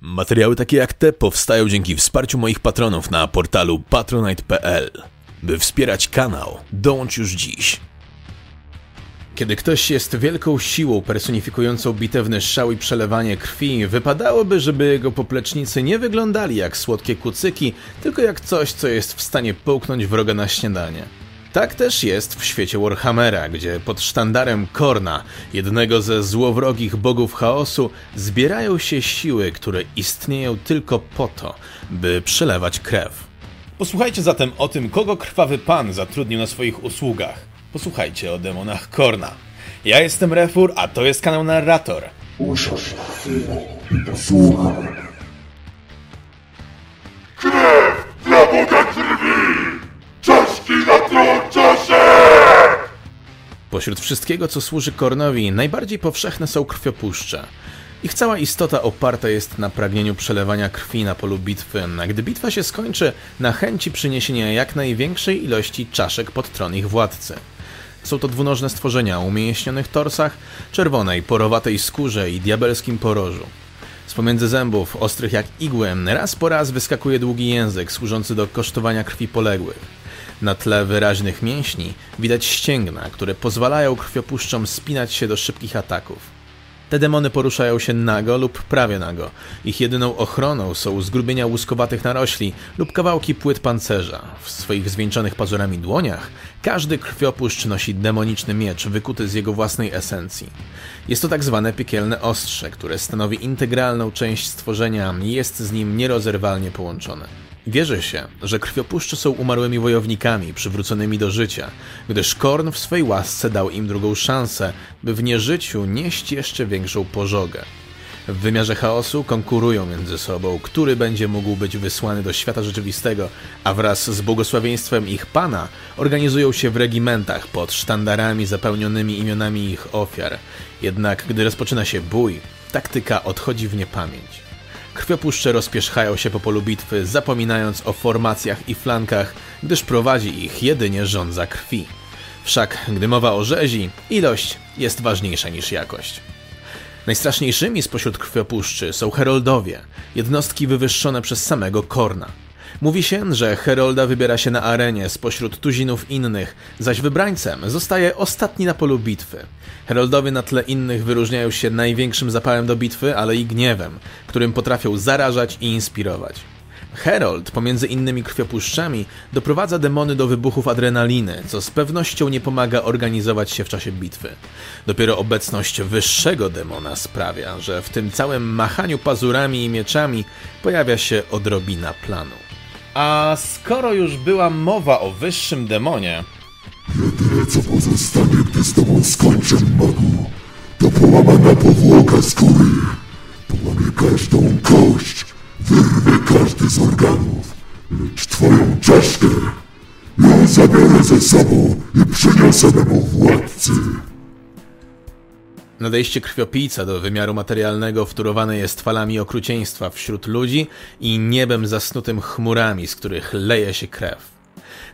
Materiały takie jak te powstają dzięki wsparciu moich patronów na portalu patronite.pl. By wspierać kanał, dołącz już dziś. Kiedy ktoś jest wielką siłą personifikującą bitewny szał i przelewanie krwi, wypadałoby, żeby jego poplecznicy nie wyglądali jak słodkie kucyki, tylko jak coś, co jest w stanie połknąć wroga na śniadanie. Tak też jest w świecie Warhammera, gdzie pod sztandarem Korna, jednego ze złowrogich bogów chaosu, zbierają się siły, które istnieją tylko po to, by przelewać krew. Posłuchajcie zatem o tym, kogo krwawy pan zatrudnił na swoich usługach. Posłuchajcie o demonach Korna. Ja jestem Refur, a to jest kanał Narrator. Usiądź chwilę i posłuchaj. Pośród wszystkiego, co służy Kornowi, najbardziej powszechne są krwiopuszcze. Ich cała istota oparta jest na pragnieniu przelewania krwi na polu bitwy, a gdy bitwa się skończy, na chęci przyniesienia jak największej ilości czaszek pod tron ich władcy. Są to dwunożne stworzenia o umięśnionych torsach, czerwonej, porowatej skórze i diabelskim porożu. Z pomiędzy zębów, ostrych jak igły, raz po raz wyskakuje długi język służący do kosztowania krwi poległych. Na tle wyraźnych mięśni widać ścięgna, które pozwalają krwiopuszczom spinać się do szybkich ataków. Te demony poruszają się nago lub prawie nago. Ich jedyną ochroną są zgrubienia łuskowatych narośli lub kawałki płyt pancerza. W swoich zwieńczonych pazurami dłoniach każdy krwiopuszcz nosi demoniczny miecz wykuty z jego własnej esencji. Jest to tak zwane piekielne ostrze, które stanowi integralną część stworzenia i jest z nim nierozerwalnie połączone. Wierzy się, że krwiopuszcze są umarłymi wojownikami przywróconymi do życia, gdyż Korn w swej łasce dał im drugą szansę, by w nieżyciu nieść jeszcze większą pożogę. W wymiarze chaosu konkurują między sobą, który będzie mógł być wysłany do świata rzeczywistego, a wraz z błogosławieństwem ich pana organizują się w regimentach pod sztandarami zapełnionymi imionami ich ofiar. Jednak gdy rozpoczyna się bój, taktyka odchodzi w niepamięć. Krwiopuszcze rozpierzchają się po polu bitwy, zapominając o formacjach i flankach, gdyż prowadzi ich jedynie żądza krwi. Wszak, gdy mowa o rzezi, ilość jest ważniejsza niż jakość. Najstraszniejszymi spośród krwiopuszczy są heroldowie, jednostki wywyższone przez samego Korna. Mówi się, że Herolda wybiera się na arenie spośród tuzinów innych, zaś wybrańcem zostaje ostatni na polu bitwy. Heroldowie na tle innych wyróżniają się największym zapałem do bitwy, ale i gniewem, którym potrafią zarażać i inspirować. Herold, pomiędzy innymi krwiopuszczami, doprowadza demony do wybuchów adrenaliny, co z pewnością nie pomaga organizować się w czasie bitwy. Dopiero obecność wyższego demona sprawia, że w tym całym machaniu pazurami i mieczami pojawia się odrobina planu. A skoro już była mowa o wyższym demonie, Jedyne co pozostanie, gdy z tobą skończę, magu, to połamana powłoka skóry. Połamię każdą kość, wyrwę każdy z organów, lecz twoją czaszkę ja zabiorę ze sobą i przyniosę memu władcy. Nadejście krwiopijca do wymiaru materialnego wtórowane jest falami okrucieństwa wśród ludzi i niebem zasnutym chmurami, z których leje się krew.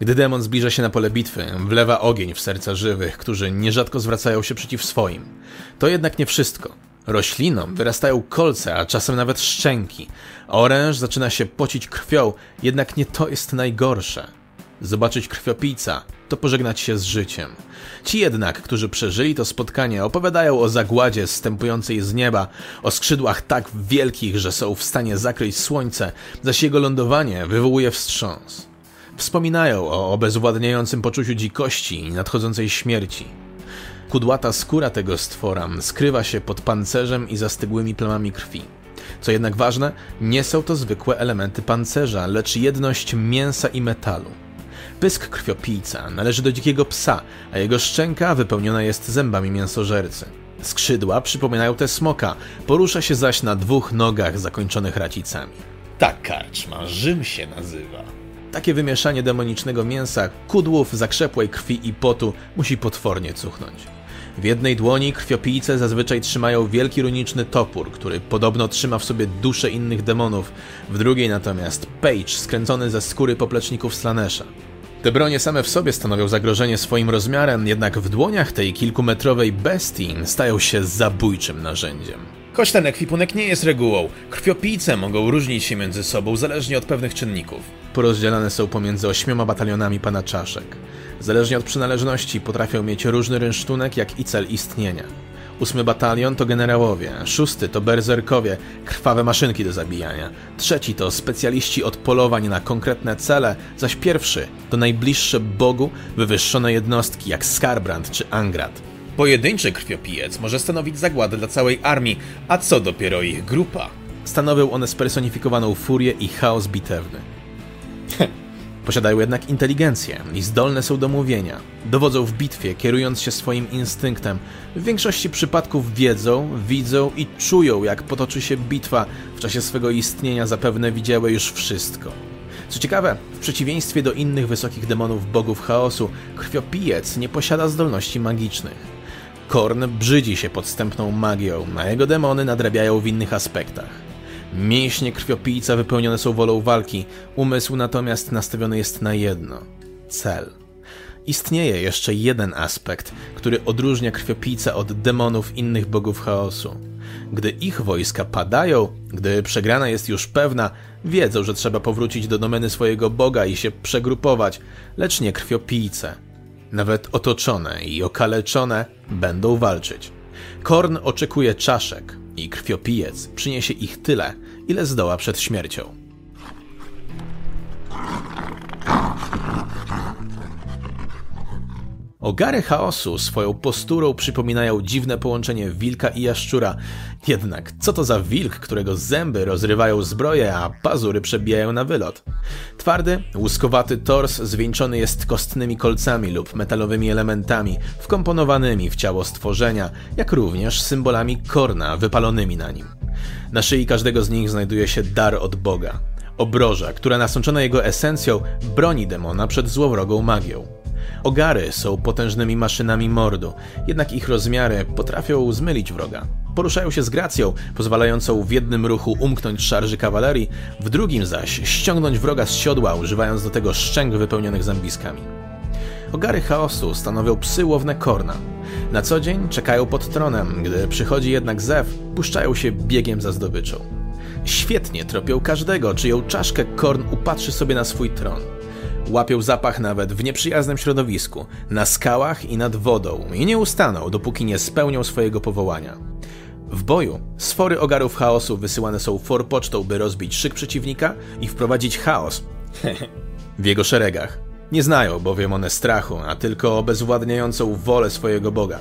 Gdy demon zbliża się na pole bitwy, wlewa ogień w serca żywych, którzy nierzadko zwracają się przeciw swoim. To jednak nie wszystko. Roślinom wyrastają kolce, a czasem nawet szczęki. Oręż zaczyna się pocić krwią, jednak nie to jest najgorsze. Zobaczyć krwiopijca to pożegnać się z życiem. Ci jednak, którzy przeżyli to spotkanie, opowiadają o zagładzie zstępującej z nieba, o skrzydłach tak wielkich, że są w stanie zakryć słońce, zaś jego lądowanie wywołuje wstrząs. Wspominają o obezwładniającym poczuciu dzikości i nadchodzącej śmierci. Kudłata skóra tego stwora skrywa się pod pancerzem i zastygłymi plamami krwi. Co jednak ważne, nie są to zwykłe elementy pancerza, lecz jedność mięsa i metalu. Pysk krwiopijca należy do dzikiego psa, a jego szczęka wypełniona jest zębami mięsożercy. Skrzydła przypominają te smoka, porusza się zaś na dwóch nogach zakończonych racicami. Tak karczma, Rzym się nazywa. Takie wymieszanie demonicznego mięsa, kudłów, zakrzepłej krwi i potu musi potwornie cuchnąć. W jednej dłoni krwiopijce zazwyczaj trzymają wielki runiczny topór, który podobno trzyma w sobie dusze innych demonów, w drugiej natomiast page skręcony ze skóry popleczników Slanesha. Te bronie same w sobie stanowią zagrożenie swoim rozmiarem, jednak w dłoniach tej kilkumetrowej bestii stają się zabójczym narzędziem. Choć ten ekwipunek nie jest regułą, krwiopijce mogą różnić się między sobą zależnie od pewnych czynników. Porozdzielane są pomiędzy ośmioma batalionami pana czaszek. Zależnie od przynależności potrafią mieć różny rynsztunek, jak i cel istnienia. Ósmy batalion to generałowie, szósty to berzerkowie, krwawe maszynki do zabijania, trzeci to specjaliści od polowań na konkretne cele, zaś pierwszy to najbliższe Bogu wywyższone jednostki jak Skarbrand czy Angrat. Pojedynczy krwiopijec może stanowić zagładę dla całej armii, a co dopiero ich grupa. Stanowią one spersonifikowaną furię i chaos bitewny. Posiadają jednak inteligencję i zdolne są do mówienia. Dowodzą w bitwie, kierując się swoim instynktem. W większości przypadków wiedzą, widzą i czują, jak potoczy się bitwa. W czasie swego istnienia zapewne widziały już wszystko. Co ciekawe, w przeciwieństwie do innych wysokich demonów bogów chaosu, krwiopijec nie posiada zdolności magicznych. Korn brzydzi się podstępną magią, a jego demony nadrabiają w innych aspektach. Mięśnie krwiopijca wypełnione są wolą walki, umysł natomiast nastawiony jest na jedno cel. Istnieje jeszcze jeden aspekt, który odróżnia krwiopijca od demonów innych bogów chaosu. Gdy ich wojska padają, gdy przegrana jest już pewna, wiedzą, że trzeba powrócić do domeny swojego boga i się przegrupować, lecz nie krwiopijce. Nawet otoczone i okaleczone będą walczyć. Korn oczekuje czaszek i krwiopijec przyniesie ich tyle, ile zdoła przed śmiercią. Ogary chaosu swoją posturą przypominają dziwne połączenie wilka i jaszczura. Jednak co to za wilk, którego zęby rozrywają zbroję, a pazury przebijają na wylot? Twardy, łuskowaty tors zwieńczony jest kostnymi kolcami lub metalowymi elementami wkomponowanymi w ciało stworzenia, jak również symbolami korna wypalonymi na nim. Na szyi każdego z nich znajduje się dar od Boga. Obroża, która nasączona jego esencją broni demona przed złowrogą magią. Ogary są potężnymi maszynami mordu, jednak ich rozmiary potrafią zmylić wroga. Poruszają się z gracją, pozwalającą w jednym ruchu umknąć szarży kawalerii, w drugim zaś ściągnąć wroga z siodła, używając do tego szczęk wypełnionych zębiskami. Ogary chaosu stanowią psy łowne korna. Na co dzień czekają pod tronem, gdy przychodzi jednak zew, puszczają się biegiem za zdobyczą. Świetnie tropią każdego, czyją czaszkę korn upatrzy sobie na swój tron. Łapią zapach nawet w nieprzyjaznym środowisku, na skałach i nad wodą i nie ustaną, dopóki nie spełnią swojego powołania. W boju sfory ogarów chaosu wysyłane są forpocztą, by rozbić szyk przeciwnika i wprowadzić chaos w jego szeregach. Nie znają bowiem one strachu, a tylko obezwładniającą wolę swojego boga.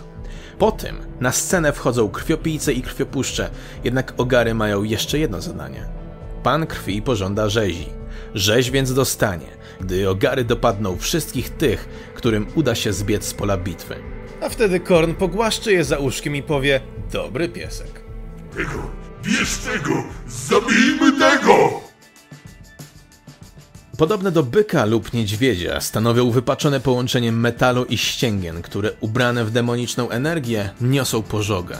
Po tym na scenę wchodzą krwiopijce i krwiopuszcze, jednak ogary mają jeszcze jedno zadanie. Pan krwi pożąda rzezi. Rzeź więc dostanie, gdy ogary dopadną wszystkich tych, którym uda się zbiec z pola bitwy. A wtedy Korn pogłaszczy je za uszkiem i powie: Dobry piesek. Tego, bierz tego, zabijmy tego! Podobne do byka lub niedźwiedzia stanowią wypaczone połączenie metalu i ścięgien, które ubrane w demoniczną energię niosą pożogę.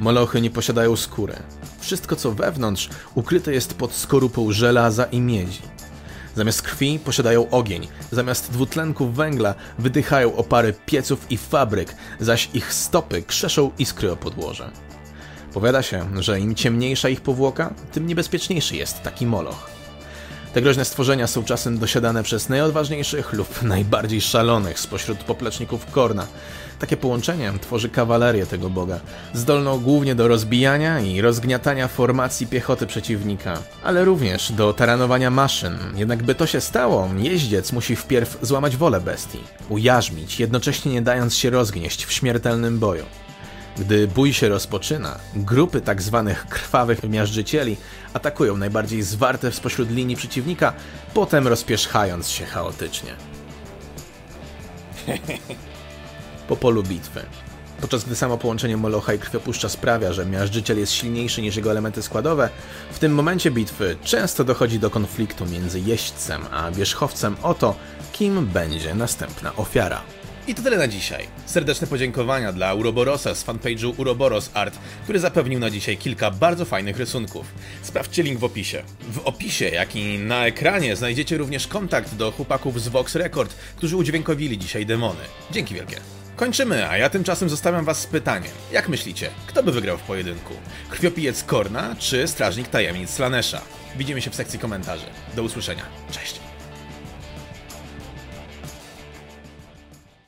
Molochy nie posiadają skóry. Wszystko co wewnątrz ukryte jest pod skorupą żelaza i miedzi. Zamiast krwi posiadają ogień, zamiast dwutlenku węgla wydychają opary pieców i fabryk, zaś ich stopy krzeszą iskry o podłoże. Powiada się, że im ciemniejsza ich powłoka, tym niebezpieczniejszy jest taki moloch. Te groźne stworzenia są czasem dosiadane przez najodważniejszych lub najbardziej szalonych spośród popleczników Korna. Takie połączenie tworzy kawalerię tego boga, zdolną głównie do rozbijania i rozgniatania formacji piechoty przeciwnika, ale również do taranowania maszyn. Jednak by to się stało, jeździec musi wpierw złamać wolę bestii, ujarzmić, jednocześnie nie dając się rozgnieść w śmiertelnym boju. Gdy bój się rozpoczyna, grupy tak zwanych krwawych miażdżycieli atakują najbardziej zwarte spośród linii przeciwnika, potem rozpierzchając się chaotycznie. po polu bitwy. Podczas gdy samo połączenie Molocha i Krwiopuszcza sprawia, że miażdżyciel jest silniejszy niż jego elementy składowe, w tym momencie bitwy często dochodzi do konfliktu między jeźdźcem a wierzchowcem o to, kim będzie następna ofiara. I to tyle na dzisiaj. Serdeczne podziękowania dla Uroborosa z fanpage'u Uroboros Art, który zapewnił na dzisiaj kilka bardzo fajnych rysunków. Sprawdźcie link w opisie. W opisie, jak i na ekranie znajdziecie również kontakt do chłopaków z Vox Record, którzy udźwiękowili dzisiaj demony. Dzięki wielkie. Kończymy, a ja tymczasem zostawiam was z pytaniem. Jak myślicie, kto by wygrał w pojedynku? Krwiopijec Korna czy Strażnik Tajemnic Slanesha? Widzimy się w sekcji komentarzy. Do usłyszenia. Cześć.